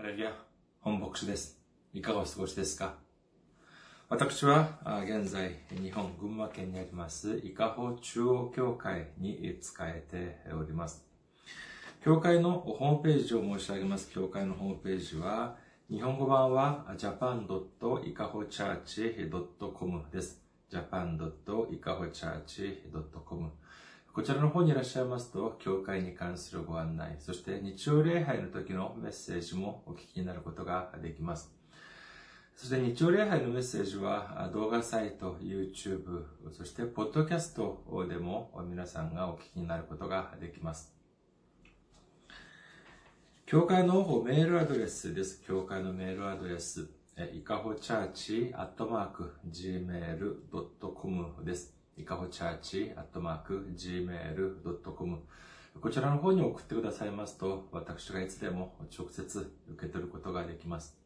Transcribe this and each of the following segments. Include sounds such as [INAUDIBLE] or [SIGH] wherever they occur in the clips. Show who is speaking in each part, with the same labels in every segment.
Speaker 1: ハレルヤ、本牧師です。いかがお過ごしですか？私は現在、日本群馬県にあります、伊香保中央教会に仕えております。教会のホームページを申し上げます。教会のホームページは、日本語版は japan.ikahochurch.com です。japan.ikahochurch.com こちらの方にいらっしゃいますと、教会に関するご案内、そして日曜礼拝の時のメッセージもお聞きになることができます。そして日曜礼拝のメッセージは動画サイト、YouTube、そしてポッドキャストでも皆さんがお聞きになることができます。教会のメールアドレスです。教会のメールアドレス、いかほチャーチアットマーク gmail.com です。いかほチャーチアットマーク gmail.com こちらの方に送ってくださいますと、私がいつでも直接受け取ることができます。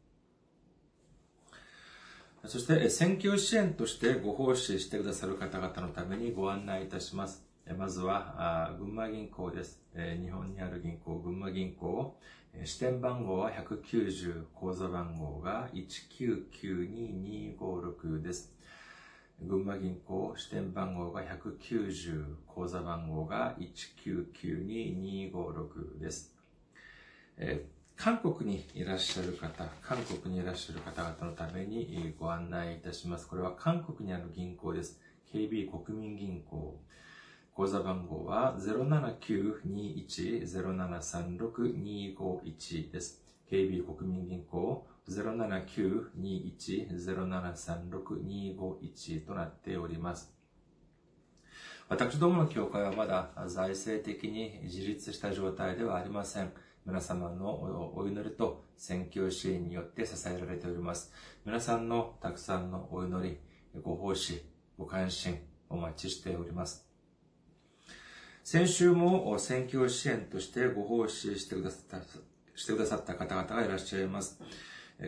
Speaker 1: そして、選挙支援としてご奉仕してくださる方々のためにご案内いたします。まずは、群馬銀行です。日本にある銀行、群馬銀行。支店番号は190、口座番号が1992256です。群馬銀行支店番号が190、口座番号が1992256です。えー韓国にいらっしゃる方、韓国にいらっしゃる方々のためにご案内いたします。これは韓国にある銀行です。KB 国民銀行。口座番号は07921-0736-251です。KB 国民銀行07921-0736-251となっております。私どもの教会はまだ財政的に自立した状態ではありません。皆様のお祈りと宣教支援によって支えられております。皆さんのたくさんのお祈り、ご奉仕、ご関心、お待ちしております。先週も宣教支援としてご奉仕してくださった、してくださった方々がいらっしゃいます。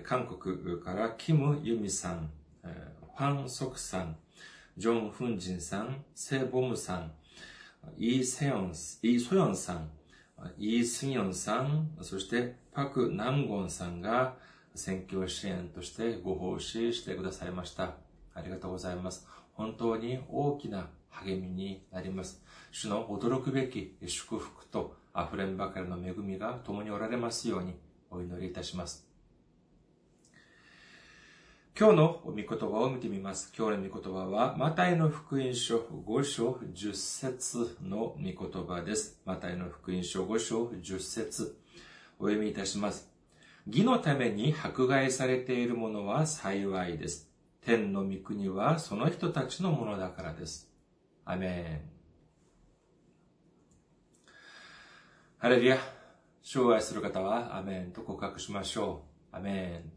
Speaker 1: 韓国からキム・ユミさん、ファン・ソクさん、ジョン・フンジンさん、セ・ボムさん、イ・セヨン、イ・ソヨンさん、イ・スンヨンさん、そしてパク・ナンゴンさんが選挙支援としてご奉仕してくださいました。ありがとうございます。本当に大きな励みになります。主の驚くべき祝福と溢れんばかりの恵みが共におられますようにお祈りいたします。今日の御言葉を見てみます。今日の御言葉は、マタイの福音書5章10節の御言葉です。マタイの福音書5章10節お読みいたします。義のために迫害されている者は幸いです。天の御国はその人たちのものだからです。アメン。ハレルヤ。障害する方はアメンと告白しましょう。アメン。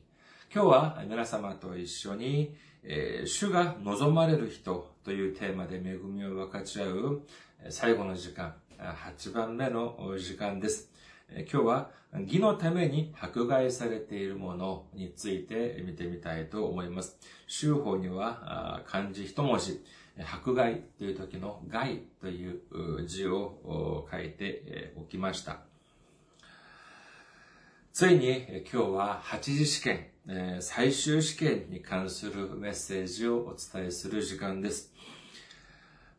Speaker 1: 今日は皆様と一緒に、えー、主が望まれる人というテーマで恵みを分かち合う最後の時間、8番目の時間です。今日は義のために迫害されているものについて見てみたいと思います。修法には漢字一文字、迫害という時の害という字を書いておきました。ついに今日は8次試験、最終試験に関するメッセージをお伝えする時間です。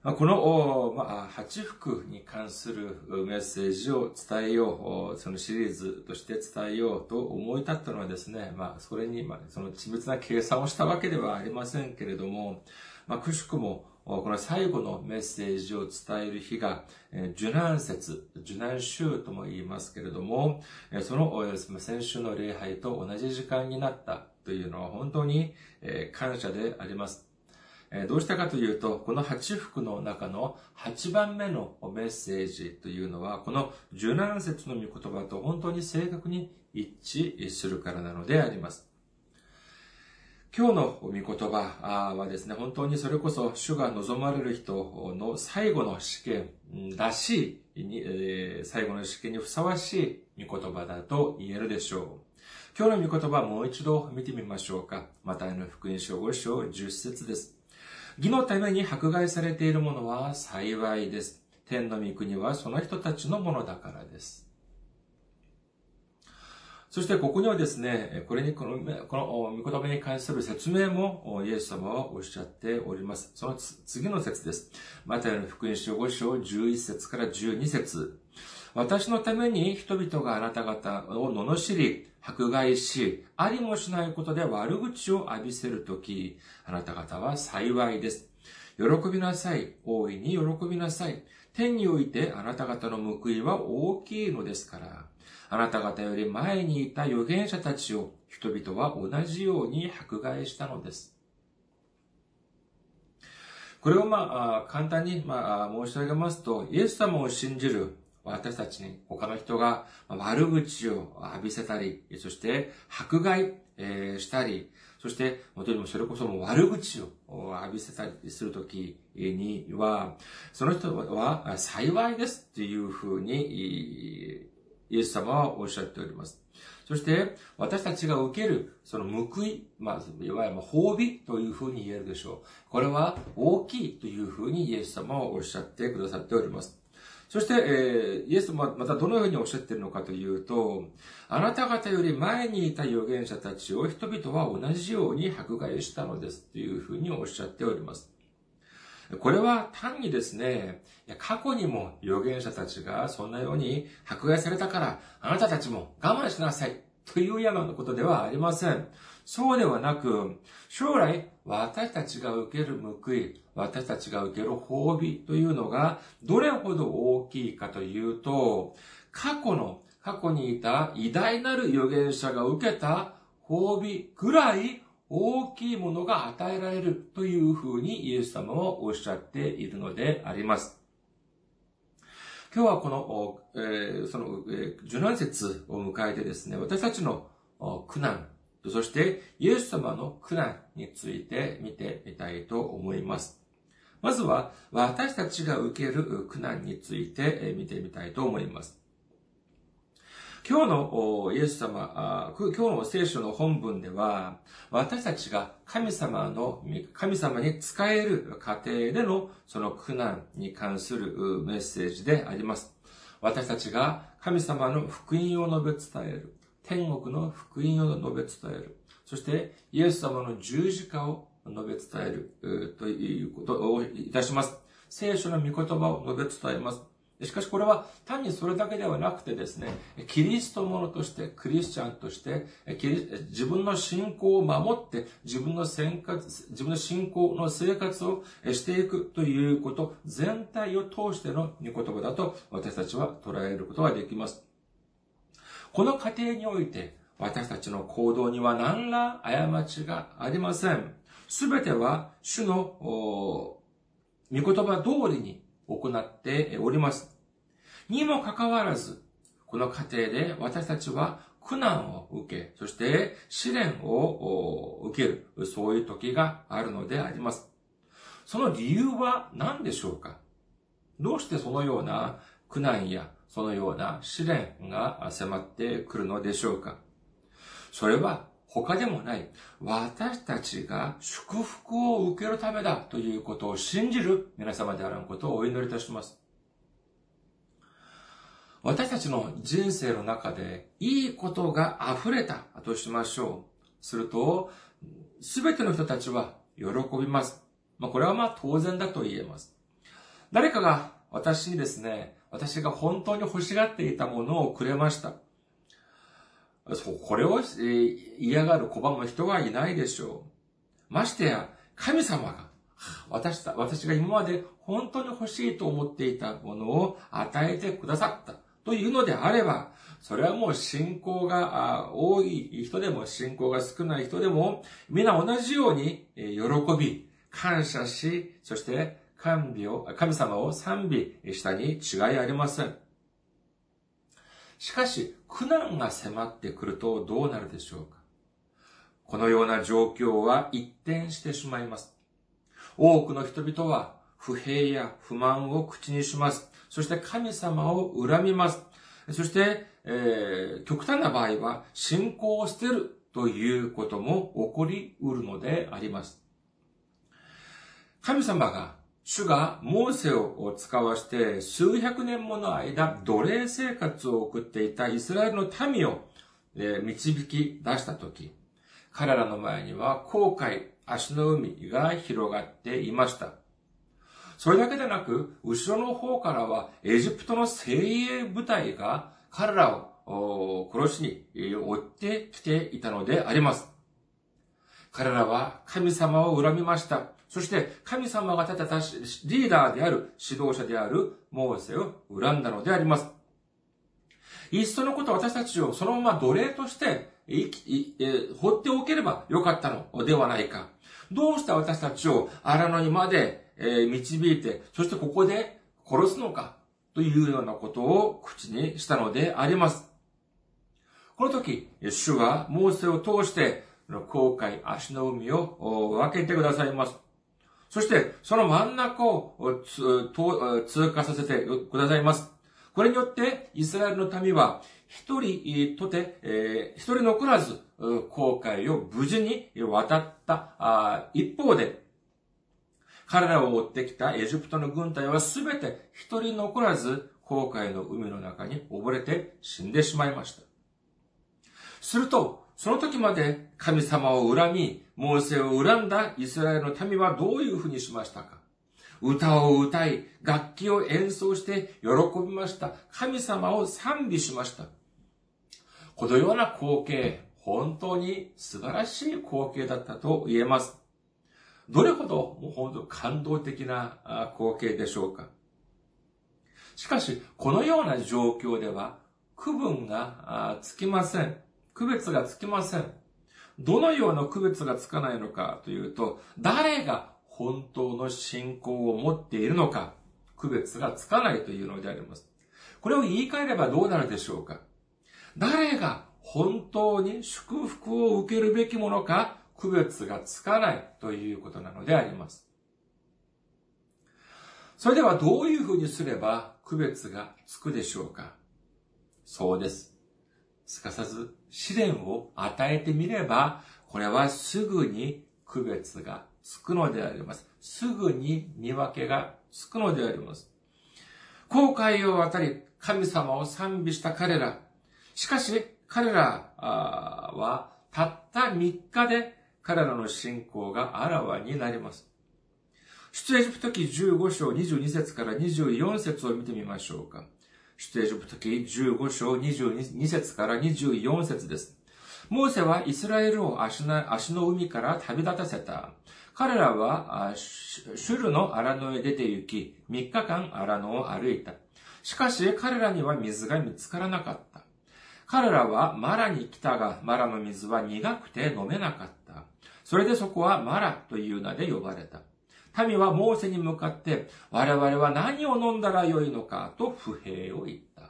Speaker 1: この、まあ、8福に関するメッセージを伝えよう、そのシリーズとして伝えようと思い立ったのはですね、まあ、それに、まあ、その緻密な計算をしたわけではありませんけれども、まあ、くしくも、この最後のメッセージを伝える日が、受難節、受難週とも言いますけれども、その先週の礼拝と同じ時間になったというのは本当に感謝であります。どうしたかというと、この8福の中の8番目のメッセージというのは、この受難節の御言葉と本当に正確に一致するからなのであります。今日の御言葉はですね、本当にそれこそ主が望まれる人の最後の試験らしい、最後の試験にふさわしい御言葉だと言えるでしょう。今日の御言葉もう一度見てみましょうか。マタイの福音書5章10節です。義のために迫害されている者は幸いです。天の御国はその人たちのものだからです。そしてここにはですね、これに、この、この御言葉に関する説明もイエス様はおっしゃっております。その次の説です。マタイの福音書5章11節から12節私のために人々があなた方を罵り、迫害し、ありもしないことで悪口を浴びせるとき、あなた方は幸いです。喜びなさい。大いに喜びなさい。天においてあなた方の報いは大きいのですから。あなた方より前にいた預言者たちを人々は同じように迫害したのです。これをまあ、簡単にまあ申し上げますと、イエス様を信じる私たちに他の人が悪口を浴びせたり、そして迫害したり、そして、もとにもそれこそも悪口を浴びせたりするときには、その人は幸いですっていうふうにイエス様はおっしゃっております。そして、私たちが受ける、その報い、まあ、いわゆる褒美というふうに言えるでしょう。これは大きいというふうにイエス様はおっしゃってくださっております。そして、えー、イエス様またどのようにおっしゃっているのかというと、あなた方より前にいた預言者たちを人々は同じように迫害したのですというふうにおっしゃっております。これは単にですね、過去にも預言者たちがそんなように迫害されたから、あなたたちも我慢しなさいというようなことではありません。そうではなく、将来私たちが受ける報い、私たちが受ける褒美というのがどれほど大きいかというと、過去の、過去にいた偉大なる預言者が受けた褒美ぐらい大きいものが与えられるというふうにイエス様はおっしゃっているのであります。今日はこの、えー、その、えー、受難節を迎えてですね、私たちの苦難、そしてイエス様の苦難について見てみたいと思います。まずは私たちが受ける苦難について見てみたいと思います。今日のイエス様、今日の聖書の本文では、私たちが神様の、神様に使える過程でのその苦難に関するメッセージであります。私たちが神様の福音を述べ伝える。天国の福音を述べ伝える。そしてイエス様の十字架を述べ伝えるということをいたします。聖書の御言葉を述べ伝えます。しかしこれは単にそれだけではなくてですね、キリスト者として、クリスチャンとして、自分の信仰を守って、自分の生活、自分の信仰の生活をしていくということ、全体を通しての御言葉だと私たちは捉えることができます。この過程において、私たちの行動には何ら過ちがありません。すべては主の御言葉通りに行っております。にもかかわらず、この過程で私たちは苦難を受け、そして試練を受ける、そういう時があるのであります。その理由は何でしょうか？どうしてそのような苦難やそのような試練が迫ってくるのでしょうか？それは他でもない、私たちが祝福を受けるためだということを信じる皆様であらんことをお祈りいたします。私たちの人生の中でいいことが溢れたとしましょう。すると、すべての人たちは喜びます。まあ、これはまあ当然だと言えます。誰かが私にですね、私が本当に欲しがっていたものをくれました。そう、これを、嫌がる拒む人はいないでしょう。ましてや、神様が、私た、私が今まで本当に欲しいと思っていたものを与えてくださったというのであれば、それはもう信仰が多い人でも信仰が少ない人でも、皆同じように喜び、感謝し、そして神を、神様を賛美したに違いありません。しかし、苦難が迫ってくるとどうなるでしょうか？このような状況は一転してしまいます。多くの人々は不平や不満を口にします。そして神様を恨みます。そして、えー、極端な場合は信仰を捨てるということも起こりうるのであります。神様が主がモーセを使わして数百年もの間奴隷生活を送っていたイスラエルの民を導き出したとき、彼らの前には航海、足の海が広がっていました。それだけでなく、後ろの方からはエジプトの精鋭部隊が彼らを殺しに追ってきていたのであります。彼らは神様を恨みました。そして神様が立てたリーダーである指導者であるモーセを恨んだのであります。いっそのこと私たちをそのまま奴隷として放っておければよかったのではないか。どうして私たちを荒野にまで導いて、そしてここで殺すのか？というようなことを口にしたのであります。この時、主はモーセを通して航海足の海を分けてくださいます。そして、その真ん中を通過させてくださいます。これによって、イスラエルの民は、一人とて、えー、一人残らず、航海を無事に渡った一方で、彼らを追ってきたエジプトの軍隊はすべて一人残らず、航海の海の中に溺れて死んでしまいました。すると、その時まで神様を恨み、モーセを恨んだイスラエルの民はどういうふうにしましたか？歌を歌い、楽器を演奏して喜びました。神様を賛美しました。このような光景、本当に素晴らしい光景だったと言えます。どれほどもう本当感動的な光景でしょうか？しかし、このような状況では区分がつきません。区別がつきません。どのような区別がつかないのかというと、誰が本当の信仰を持っているのか、区別がつかないというのであります。これを言い換えればどうなるでしょうか誰が本当に祝福を受けるべきものか、区別がつかないということなのであります。それではどういうふうにすれば区別がつくでしょうかそうです。すかさず試練を与えてみれば、これはすぐに区別がつくのであります。すぐに見分けがつくのであります。後悔を渡り、神様を賛美した彼ら。しかし、彼らは、たった3日で彼らの信仰があらわになります。出エジプト記15章22節から24節を見てみましょうか。出エジプト記15章22節から24節です。モーセはイスラエルを足の海から旅立たせた。彼らはシュルの荒野へ出て行き、3日間荒野を歩いた。しかし彼らには水が見つからなかった。彼らはマラに来たが、マラの水は苦くて飲めなかった。それでそこはマラという名で呼ばれた。民はモーセに向かって、我々は何を飲んだらよいのかと不平を言った。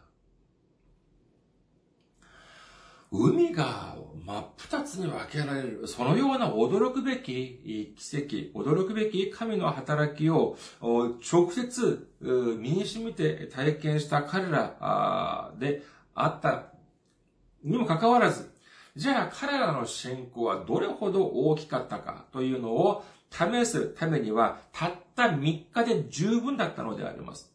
Speaker 1: 海が真っ二つに分けられる、そのような驚くべき奇跡、驚くべき神の働きを直接身に染みて体験した彼らであったにもかかわらず、じゃあ彼らの信仰はどれほど大きかったかというのを試すためには、たった3日で十分だったのであります。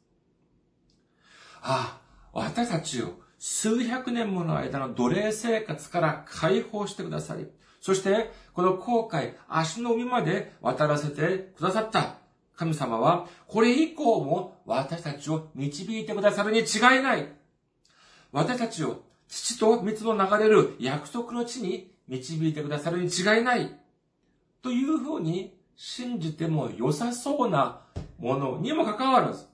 Speaker 1: ああ、私たちを数百年もの間の奴隷生活から解放してくださり、そして、この航海、足の海まで渡らせてくださった神様は、これ以降も私たちを導いてくださるに違いない。私たちを父と蜜の流れる約束の地に導いてくださるに違いない。というふうに信じても良さそうなものにもかかわらず、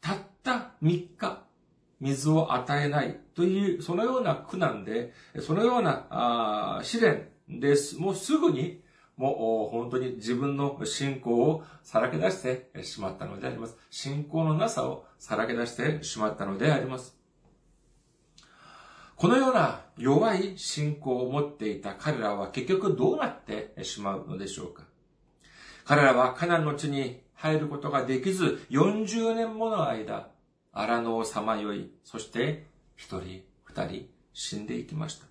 Speaker 1: たった3日、水を与えないという、そのような苦難で、そのような試練です。もうすぐに、もう本当に自分の信仰をさらけ出してしまったのであります。信仰のなさをさらけ出してしまったのであります。このような弱い信仰を持っていた彼らは結局どうなってしまうのでしょうか？彼らはカナンの地に入ることができず、40年もの間、荒野をさまよい、そして一人、二人死んでいきました。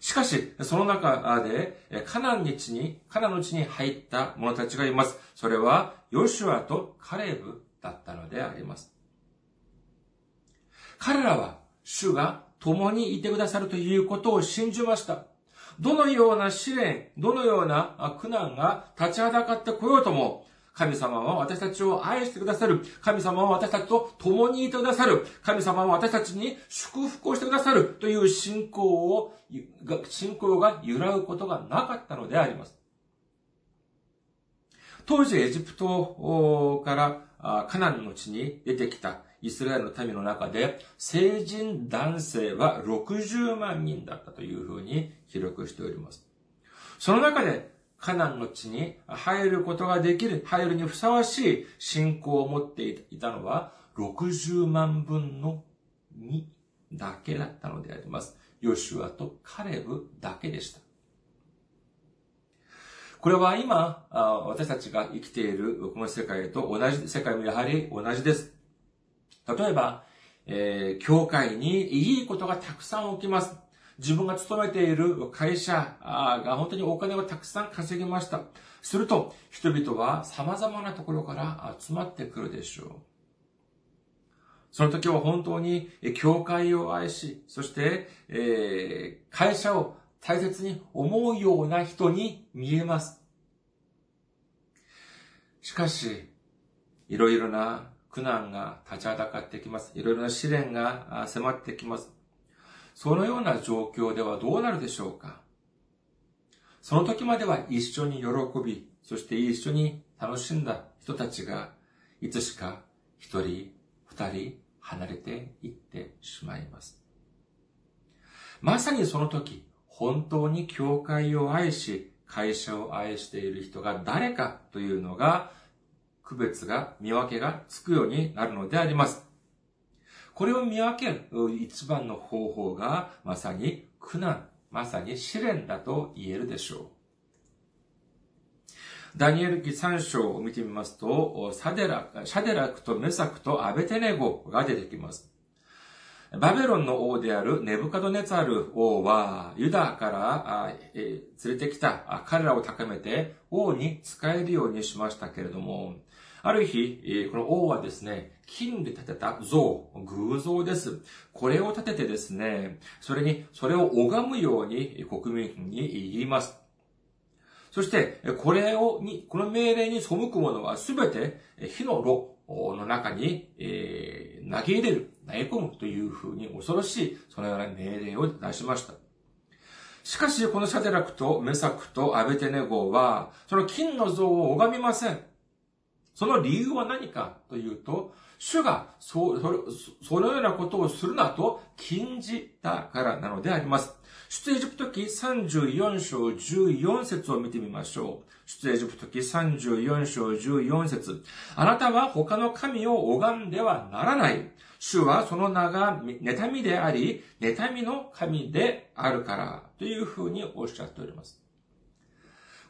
Speaker 1: しかし、その中で、カナンの地に、カナンの地に入った者たちがいます。それは、ヨシュアとカレブだったのであります。彼らは、主が共にいてくださるということを信じました。どのような試練、どのような苦難が立ちはだかってこようとも、神様は私たちを愛してくださる。神様は私たちと共にいてくださる。神様は私たちに祝福をしてくださるという信仰を、信仰が揺らぐことがなかったのであります。当時エジプトからカナンの地に出てきたイスラエルの民の中で成人男性は60万人だったというふうに記録しております。その中でカナンの地に入ることができる、入るにふさわしい信仰を持っていたのは60万分の2だけだったのであります。ヨシュアとカレブだけでした。これは今、私たちが生きているこの世界と同じ、世界もやはり同じです。例えば、えー、教会にいいことがたくさん起きます。自分が勤めている会社が本当にお金をたくさん稼ぎました。すると、人々は様々なところから集まってくるでしょう。その時は本当に教会を愛し、そして、えー、会社を大切に思うような人に見えます。しかし、いろいろな苦難が立ちはだかってきます。いろいろな試練が迫ってきます。そのような状況ではどうなるでしょうかその時までは一緒に喜び、そして一緒に楽しんだ人たちが、いつしか一人、二人離れていってしまいます。まさにその時、本当に教会を愛し、会社を愛している人が誰かというのが区別が、見分けがつくようになるのであります。これを見分ける一番の方法が、まさに苦難、まさに試練だと言えるでしょう。ダニエル記3章を見てみますと、サデラ、シャデラクとメサクとアベテネゴが出てきます。バベロンの王であるネブカドネツァル王は、ユダから連れてきた彼らを高めて王に使えるようにしましたけれども、ある日、この王はですね、金で建てた像、偶像です。これを建ててですね、それに、それを拝むように国民に言います。そして、これを、に、この命令に背く者はすべて火の炉の中に、えー、投げ入れる、投げ込むというふうに恐ろしい、そのような命令を出しました。しかし、このシャデラクとメサクとアベテネゴは、その金の像を拝みません。その理由は何かというと、主がそそのようなことをするなと禁じたからなのであります。出エジプト記34章14節を見てみましょう。出エジプト記34章14節あなたは他の神を拝んではならない。主はその名が妬みであり、妬みの神であるから、というふうにおっしゃっております。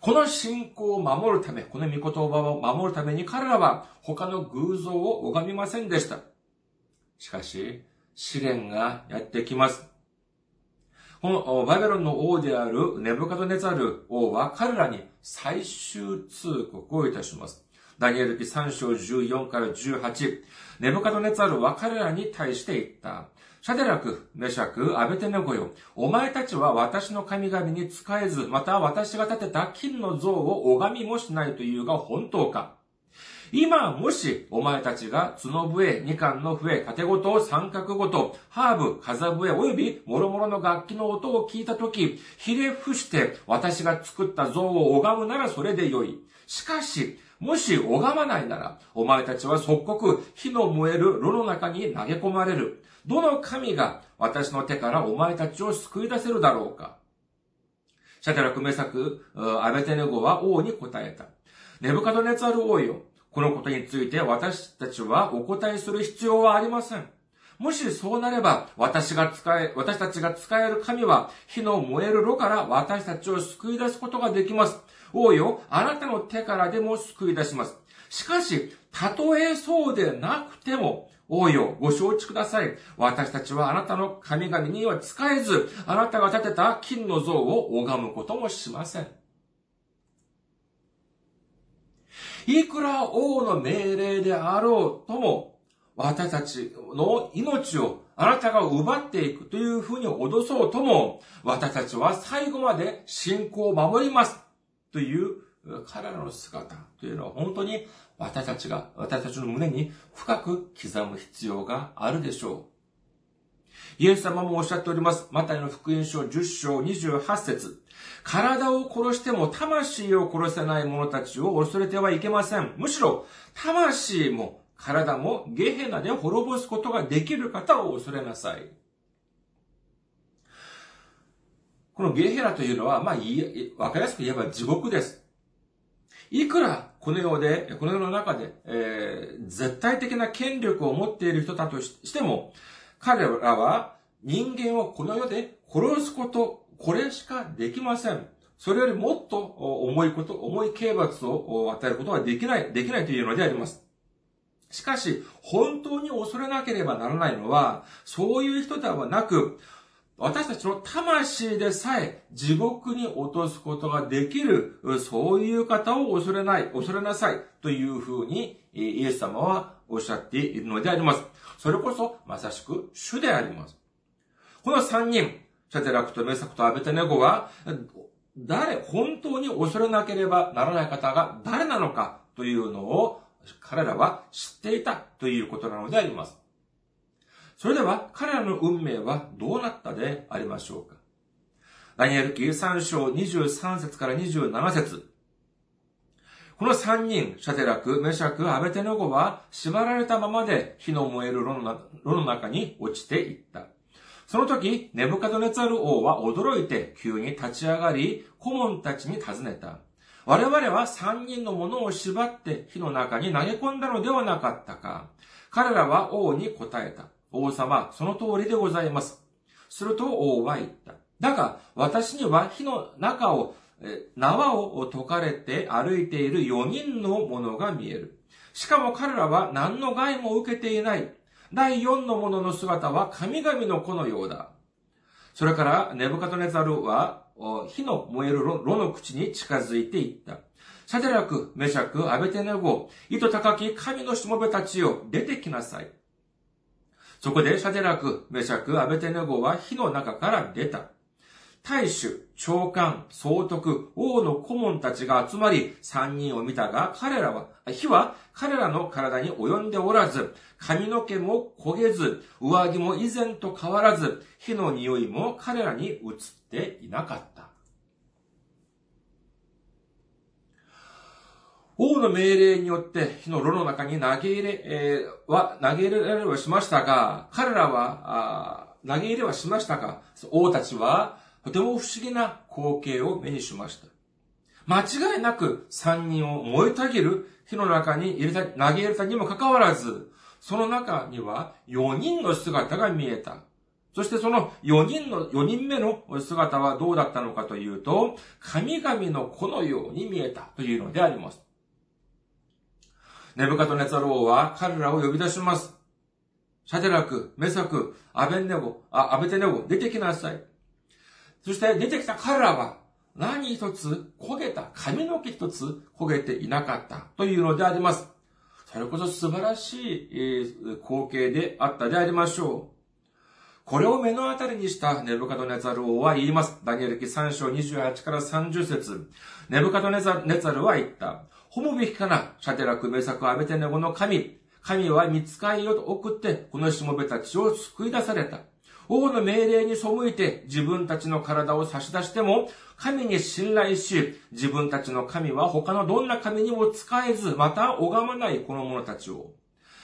Speaker 1: この信仰を守るため、この御言葉を守るために彼らは他の偶像を拝みませんでした。しかし、試練がやってきます。このバベロンの王であるネブカドネザル王は彼らに最終通告をいたします。ダニエル記3章14から18。ネブカドネザルは彼らに対して言った。シャデラク、メシャク、アベテネゴよ。お前たちは私の神々に仕えず、また私が建てた金の像を拝みもしないというが本当か今、もし、お前たちが角笛、二冠の笛、縦ごと、三角ごと、ハーブ、風笛、及び、諸々の楽器の音を聞いたとき、ひれ伏して、私が作った像を拝むならそれでよい。しかし、もし拝まないなら、お前たちは即刻火の燃える炉の中に投げ込まれる。どの神が私の手からお前たちを救い出せるだろうかシャテラクメサク、アベテネゴは王に答えた。ネブカドネツァル王よ。このことについて私たちはお答えする必要はありません。もしそうなれば、私が使え、私たちが使える神は、火の燃える炉から私たちを救い出すことができます。王よ、あなたの手からでも救い出します。しかし、たとえそうでなくても、王よ、ご承知ください。私たちはあなたの神々には仕えず、あなたが建てた金の像を拝むこともしません。いくら王の命令であろうとも、私たちの命をあなたが奪っていくというふうに脅そうとも、私たちは最後まで信仰を守りますという彼らの姿というのは本当に私たちが、私たちの胸に深く刻む必要があるでしょう。イエス様もおっしゃっております。マタイの福音書10章28節体を殺しても魂を殺せない者たちを恐れてはいけません。むしろ、魂も体もゲヘナで滅ぼすことができる方を恐れなさい。このゲヘナというのは、まあ、わかりやすく言えば地獄です。いくらこの世で、この世の中で、えー、絶対的な権力を持っている人だとしても、彼らは人間をこの世で殺すこと、これしかできません。それよりもっと重いこと、重い刑罰を与えることはできない、できないというのであります。しかし、本当に恐れなければならないのは、そういう人ではなく、私たちの魂でさえ地獄に落とすことができる、そういう方を恐れない、恐れなさいというふうにイエス様はおっしゃっているのであります。それこそまさしく主であります。この三人、シャテラクとメサクとアベテネゴは、誰、本当に恐れなければならない方が誰なのかというのを彼らは知っていたということなのであります。それでは彼らの運命はどうなったでありましょうかダニエル記3章23節から27節この3人、シャテラク、メシャク、アベテノゴは縛られたままで火の燃える炉の中に落ちていった。その時、ネブカドネツァル王は驚いて急に立ち上がり、顧問たちに尋ねた。我々は3人のものを縛って火の中に投げ込んだのではなかったか。彼らは王に答えた。王様、その通りでございます。すると王は言った。だが、私には火の中を、縄を解かれて歩いている4人の者が見える。しかも彼らは何の害も受けていない。第4の者の姿は神々の子のようだ。それから、ネブカトネザルは、火の燃える炉の口に近づいていった。サデラク、メシャク、アベテネゴ、糸高き神のしもべたちよ、出てきなさい。そこでシャデラク、メシャク、アベテネゴは火の中から出た。大衆、長官、総督、王の顧問たちが集まり、三人を見たが、彼らは、火は彼らの体に及んでおらず、髪の毛も焦げず、上着も以前と変わらず、火の匂いも彼らに移っていなかった。王の命令によって火の炉の中に投げ入れ、えー、は、投げ入れられはしましたが、彼らは、投げ入れはしましたが、王たちは、とても不思議な光景を目にしました。間違いなく三人を燃えたぎる火の中に入れた、投げ入れたにもかかわらず、その中には4人の姿が見えた。そしてその4人の、4人目の姿はどうだったのかというと、神々の子のように見えたというのであります。ネブカトネザロ王は彼らを呼び出します。シャデラク、メサク、アベンネゴ、あ、アベテネゴ、出てきなさい。そして出てきた彼らは何一つ焦げた、髪の毛一つ焦げていなかったというのであります。それこそ素晴らしい光景であったでありましょう。これを目の当たりにしたネブカドネザル王は言います。ダニエル記3章28から30節ネブカドネザルは言った。ホモべきかな、シャテラク、メサク、アベテネゴの神。神は見つかりを送って、このしもべたちを救い出された。王の命令に背いて自分たちの体を差し出しても、神に信頼し、自分たちの神は他のどんな神にも使えず、また拝まないこの者たちを。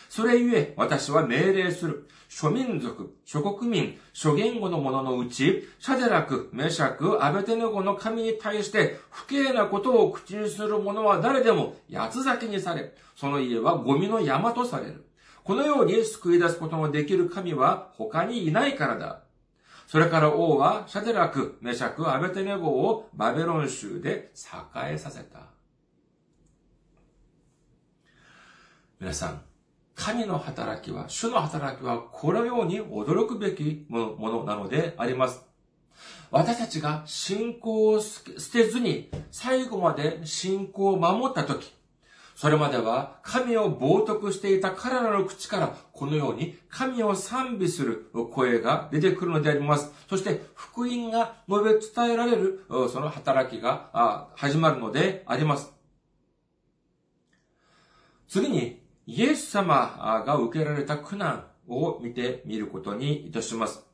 Speaker 1: それゆえ、私は命令する。諸民族、諸国民、諸言語の者のうち、シャデラク、メシャク、アベテネゴの神に対して不敬なことを口にする者は誰でも八つ咲きにされ、その家はゴミの山とされる。このように救い出すことのできる神は他にいないからだ。それから王はシャデラク、メシャク、アベテネゴをバベロン州で栄えさせた。皆さん、神の働きは、主の働きは、このように驚くべきものなのであります。私たちが信仰を捨てずに、最後まで信仰を守ったとき、それまでは神を冒涜していた彼らの口からこのように神を賛美する声が出てくるのであります。そして福音が述べ伝えられるその働きが始まるのであります。次に、イエス様が受けられた苦難を見てみることにいたします。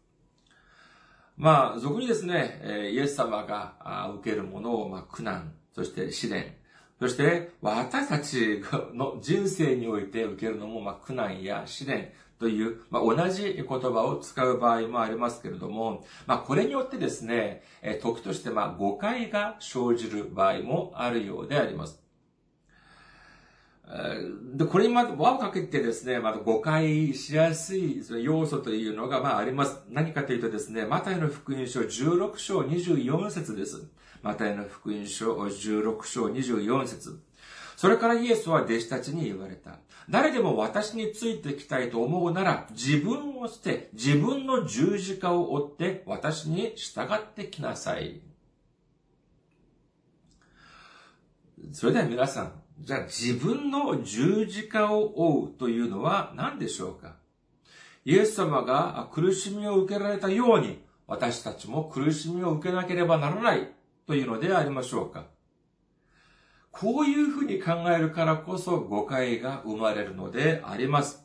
Speaker 1: まあ、俗にですね、イエス様が受けるものを、苦難、そして試練、そして、私たちの人生において受けるのも、ま、苦難や試練という、ま、同じ言葉を使う場合もありますけれども、ま、これによってですね、時として、ま、誤解が生じる場合もあるようであります。で、これにまた輪をかけてですね、また誤解しやすい要素というのが、まああります。何かというとですね、マタイの福音書16章24節です。マタイの福音書16章24節それからイエスは弟子たちに言われた。誰でも私についてきたいと思うなら、自分を捨て、自分の十字架を追って私に従ってきなさい。それでは皆さん、じゃあ自分の十字架を追うというのは何でしょうか？イエス様が苦しみを受けられたように、私たちも苦しみを受けなければならないというのでありましょうか？こういうふうに考えるからこそ誤解が生まれるのであります。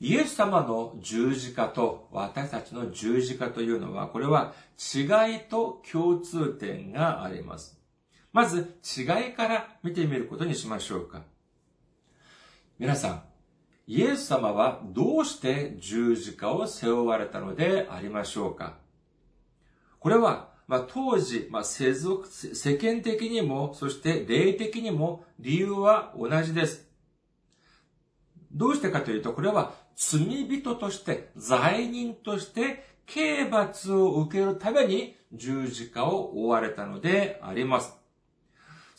Speaker 1: イエス様の十字架と私たちの十字架というのは、これは違いと共通点があります。まず違いから見てみることにしましょうか。皆さん、イエス様はどうして十字架を背負われたのでありましょうか？これはまあ、当時、まあ、世俗、世間的にも、そして霊的にも理由は同じです。どうしてかというと、これは罪人として、罪人として、刑罰を受けるために十字架を追われたのであります。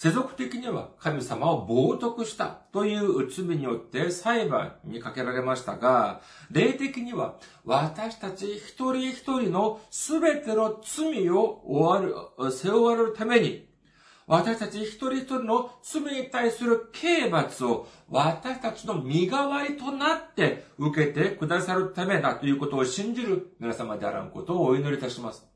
Speaker 1: 世俗的には神様を冒涜したという罪によって裁判にかけられましたが、霊的には私たち一人一人の全ての罪を終わる、背負われるために、私たち一人一人の罪に対する刑罰を私たちの身代わりとなって受けてくださるためだということを信じる皆様であらんことをお祈りいたします。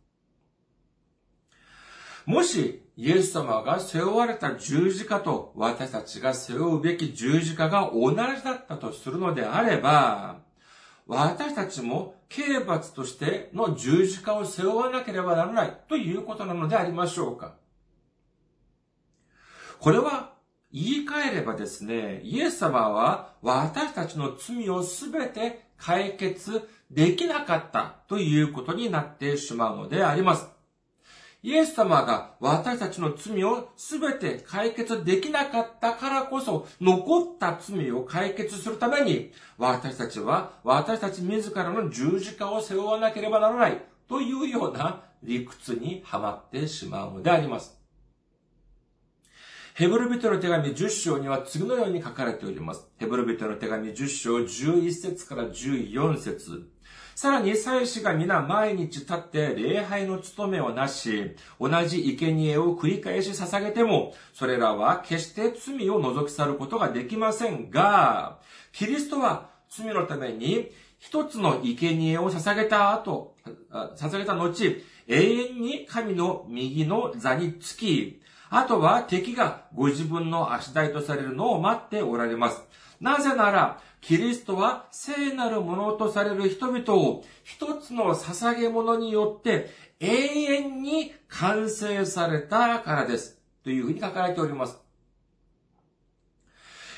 Speaker 1: もし、イエス様が背負われた十字架と私たちが背負うべき十字架が同じだったとするのであれば、私たちも刑罰としての十字架を背負わなければならないということなのでありましょうか。これは言い換えればですね、イエス様は私たちの罪をすべて解決できなかったということになってしまうのであります。イエス様が私たちの罪をすべて解決できなかったからこそ、残った罪を解決するために、私たちは私たち自らの十字架を背負わなければならないというような理屈にはまってしまうのであります。ヘブル人の手紙10章には次のように書かれております。ヘブル人の手紙10章11節から14節さらに祭司が皆毎日立って礼拝の務めをなし、同じ生贄を繰り返し捧げても、それらは決して罪を除き去ることができませんが、キリストは罪のために一つの生贄を捧げた後、捧げた後、永遠に神の右の座につき、あとは敵がご自分の足台とされるのを待っておられます。なぜなら、キリストは聖なるものとされる人々を一つの捧げ物によって永遠に完成されたからです。というふうに書かれております。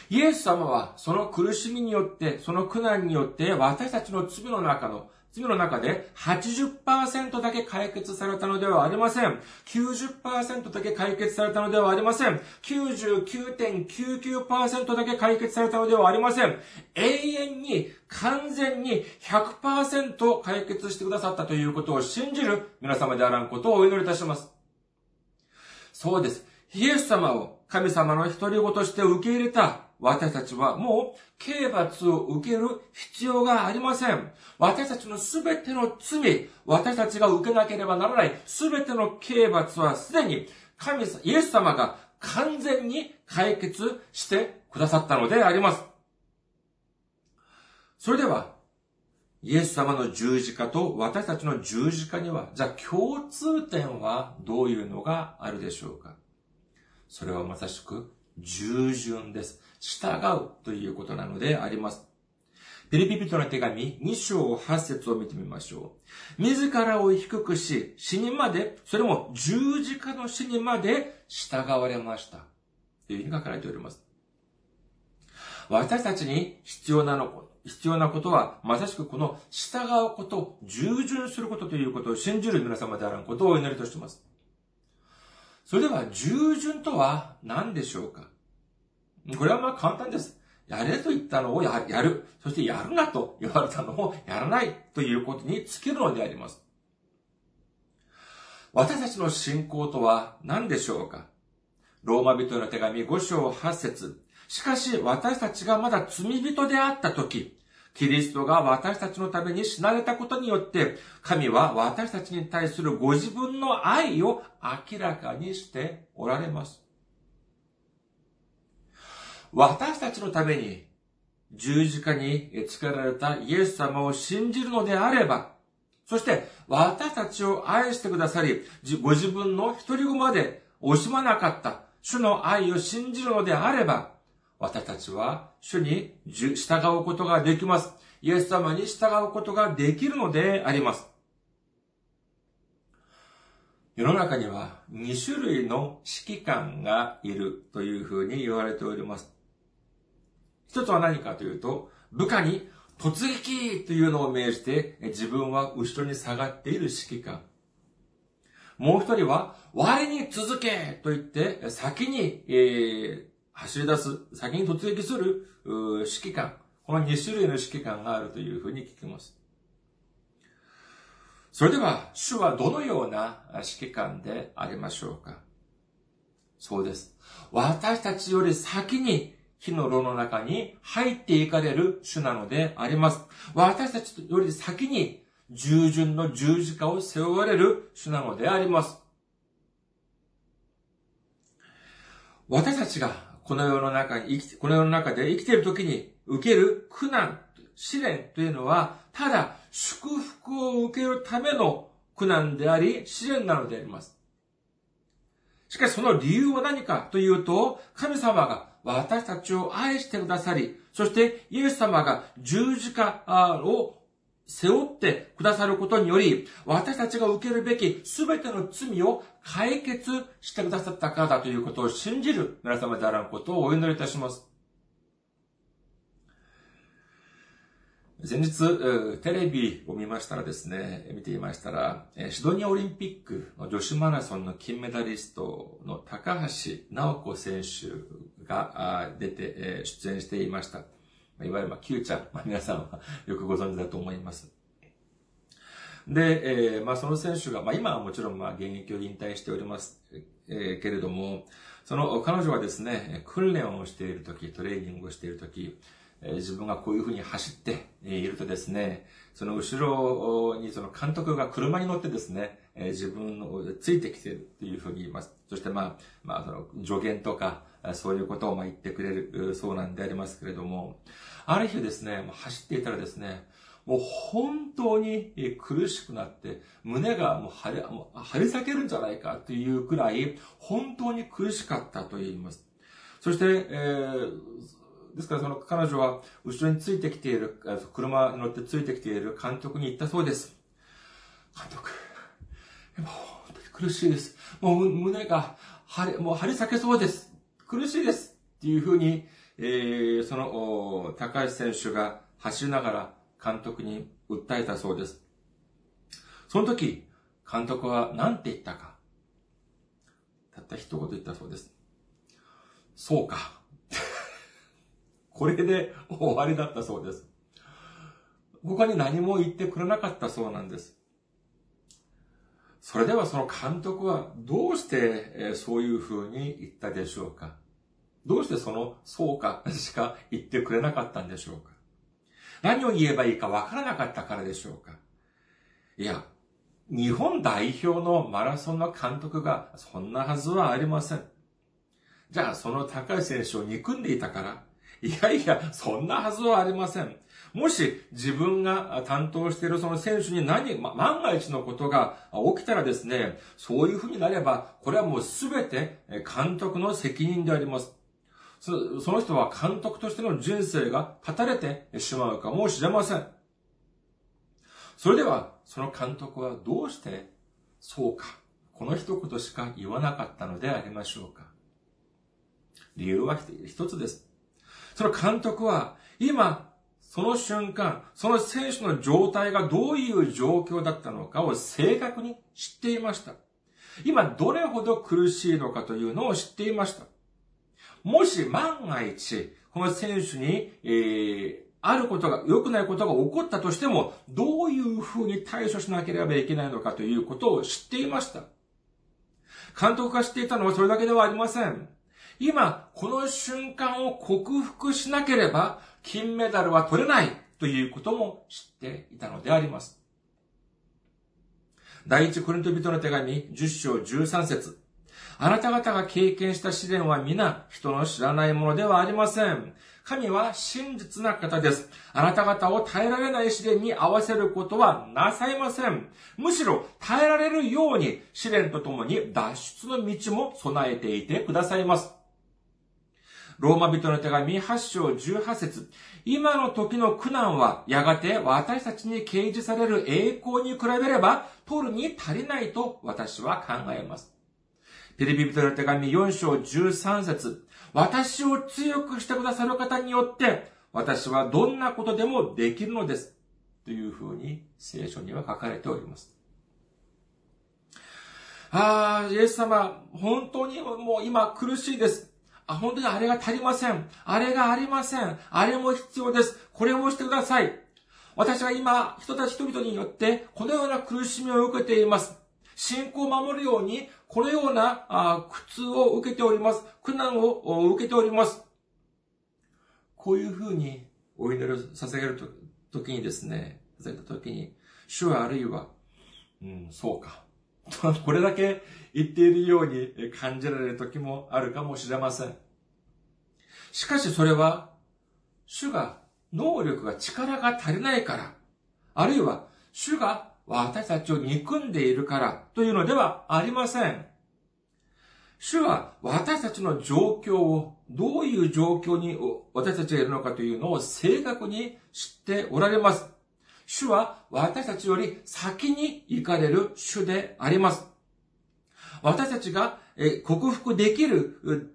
Speaker 1: イエス様はその苦しみによって、その苦難によって私たちの罪の中の罪の中で80%だけ解決されたのではありません。90%だけ解決されたのではありません。99.99%だけ解決されたのではありません。永遠に完全に100%解決してくださったということを信じる皆様であらんことをお祈りいたします。そうです。イエス様を神様の一人子として受け入れた私たちはもう刑罰を受ける必要がありません。私たちのすべての罪、私たちが受けなければならないすべての刑罰はすでに神様、イエス様が完全に解決してくださったのであります。それでは、イエス様の十字架と私たちの十字架には、じゃあ共通点はどういうのがあるでしょうか？それはまさしく従順です。従うということなのであります。ピリピピトの手紙2章8節を見てみましょう。自らを低くし、死にまで、それも十字架の死にまで従われました。というふうに書かれております。私たちに必要なの、必要なことは、まさしくこの従うこと、従順することということを信じる皆様であることをお祈りとしています。それでは、従順とは何でしょうか？これはまあ簡単です。やれと言ったのをやる。そしてやるなと言われたのをやらないということに尽きるのであります。私たちの信仰とは何でしょうか？ローマ人の手紙5章8節しかし私たちがまだ罪人であった時、キリストが私たちのために死なれたことによって、神は私たちに対するご自分の愛を明らかにしておられます。私たちのために十字架につけられたイエス様を信じるのであれば、そして私たちを愛してくださり、ご自分の一人子まで惜しまなかった主の愛を信じるのであれば、私たちは主に従うことができます。イエス様に従うことができるのであります。世の中には2種類の指揮官がいるというふうに言われております。一つは何かというと、部下に突撃というのを命じて、自分は後ろに下がっている指揮官。もう一人は、我に続けと言って、先に、えー、走り出す、先に突撃する指揮官。この2種類の指揮官があるというふうに聞きます。それでは、主はどのような指揮官でありましょうかそうです。私たちより先に火の炉の中に入っていかれる主なのであります。私たちより先に従順の十字架を背負われる主なのであります。私たちがこの世の中に生き、この世の中で生きている時に受ける苦難、試練というのは、ただ祝福を受けるための苦難であり、試練なのであります。しかしその理由は何かというと、神様が私たちを愛してくださり、そしてイエス様が十字架を背負ってくださることにより、私たちが受けるべき全ての罪を解決してくださったからだということを信じる皆様であらんことをお祈りいたします。先日、テレビを見ましたらですね、見ていましたら、シドニアオリンピックの女子マラソンの金メダリストの高橋直子選手が出て出演していました。いわゆる、まあ、Q ちゃん、まあ、皆さんは [LAUGHS] よくご存知だと思います。で、えー、まあ、その選手が、まあ、今はもちろん、まあ、現役を引退しております、えー、けれども、その彼女はですね、訓練をしているとき、トレーニングをしているとき、自分がこういうふうに走っているとですね、その後ろにその監督が車に乗ってですね、自分をついてきているというふうに言います。そしてまあ、まあその助言とか、そういうことをまあ言ってくれるそうなんでありますけれども、ある日ですね、走っていたらですね、もう本当に苦しくなって、胸がもう張り張り裂けるんじゃないかというくらい、本当に苦しかったと言います。そして、えー、ですからその彼女は後ろについてきている、車に乗ってついてきている監督に言ったそうです。監督、もう本当に苦しいです。もう胸が張り、もう張り裂けそうです。苦しいです。っていうふうに、えー、その、高橋選手が走りながら監督に訴えたそうです。その時、監督は何て言ったか。たった一言言ったそうです。そうか。これで終わりだったそうです。他に何も言ってくれなかったそうなんです。それではその監督はどうしてそういうふうに言ったでしょうか？どうしてそのそうかしか言ってくれなかったんでしょうか？何を言えばいいかわからなかったからでしょうか？いや、日本代表のマラソンの監督がそんなはずはありません。じゃあその高い選手を憎んでいたからいやいや、そんなはずはありません。もし自分が担当しているその選手に何、万が一のことが起きたらですね、そういうふうになれば、これはもうすべて監督の責任であります。その人は監督としての人生が絶たれてしまうかもしれません。それでは、その監督はどうしてそうか、この一言しか言わなかったのでありましょうか。理由は一つです。その監督は、今、その瞬間、その選手の状態がどういう状況だったのかを正確に知っていました。今、どれほど苦しいのかというのを知っていました。もし万が一、この選手に、えー、あることが、良くないことが起こったとしても、どういうふうに対処しなければいけないのかということを知っていました。監督が知っていたのはそれだけではありません。今、この瞬間を克服しなければ、金メダルは取れないということも知っていたのであります。第一コリント人の手紙10章13節あなた方が経験した試練は皆人の知らないものではありません。神は真実な方です。あなた方を耐えられない試練に合わせることはなさいません。むしろ耐えられるように試練とともに脱出の道も備えていてくださいます。ローマ人の手紙8章18節今の時の苦難は、やがて私たちに掲示される栄光に比べれば、取るに足りないと私は考えます。ピリピ人の手紙4章13節私を強くしてくださる方によって、私はどんなことでもできるのです。というふうに聖書には書かれております。ああ、イエス様、本当にもう今苦しいです。あ、本当にあれが足りません。あれがありません。あれも必要です。これもしてください。私は今、人たち人々によって、このような苦しみを受けています。信仰を守るように、このような苦痛を受けております。苦難を受けております。こういうふうにお祈りを捧げるときにですね、されたときに、主はあるいは、うん、そうか。[LAUGHS] これだけ言っているように感じられる時もあるかもしれません。しかしそれは、主が能力が力が足りないから、あるいは主が私たちを憎んでいるからというのではありません。主は私たちの状況を、どういう状況に私たちがいるのかというのを正確に知っておられます。主は私たちより先に行かれる主であります。私たちが克服できる、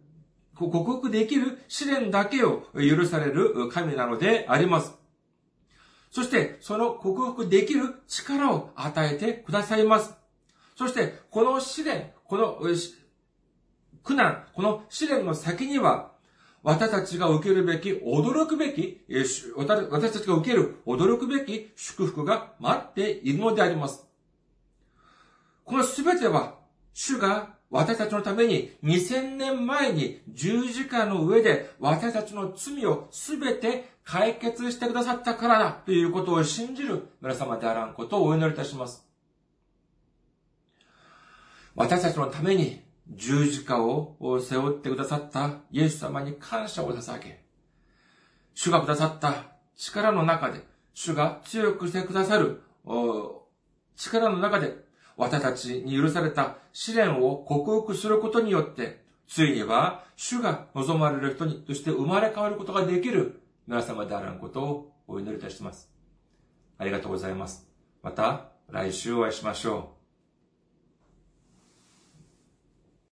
Speaker 1: 克服できる試練だけを許される神なのであります。そして、その克服できる力を与えてくださいます。そして、この試練、この苦難、この試練の先には、私たちが受けるべき、驚くべき、私たちが受ける驚くべき祝福が待っているのであります。このすべては、主が私たちのために2000年前に十字架の上で私たちの罪をすべて解決してくださったからだということを信じる皆様であらんことをお祈りいたします。私たちのために十字架を背負ってくださったイエス様に感謝を捧げ、主がくださった力の中で、主が強くしてくださる力の中で、私たちに許された試練を克服することによって、ついには主が望まれる人にとして生まれ変わることができる皆様であらんことをお祈りいたします。ありがとうございます。また来週お会いしましょう。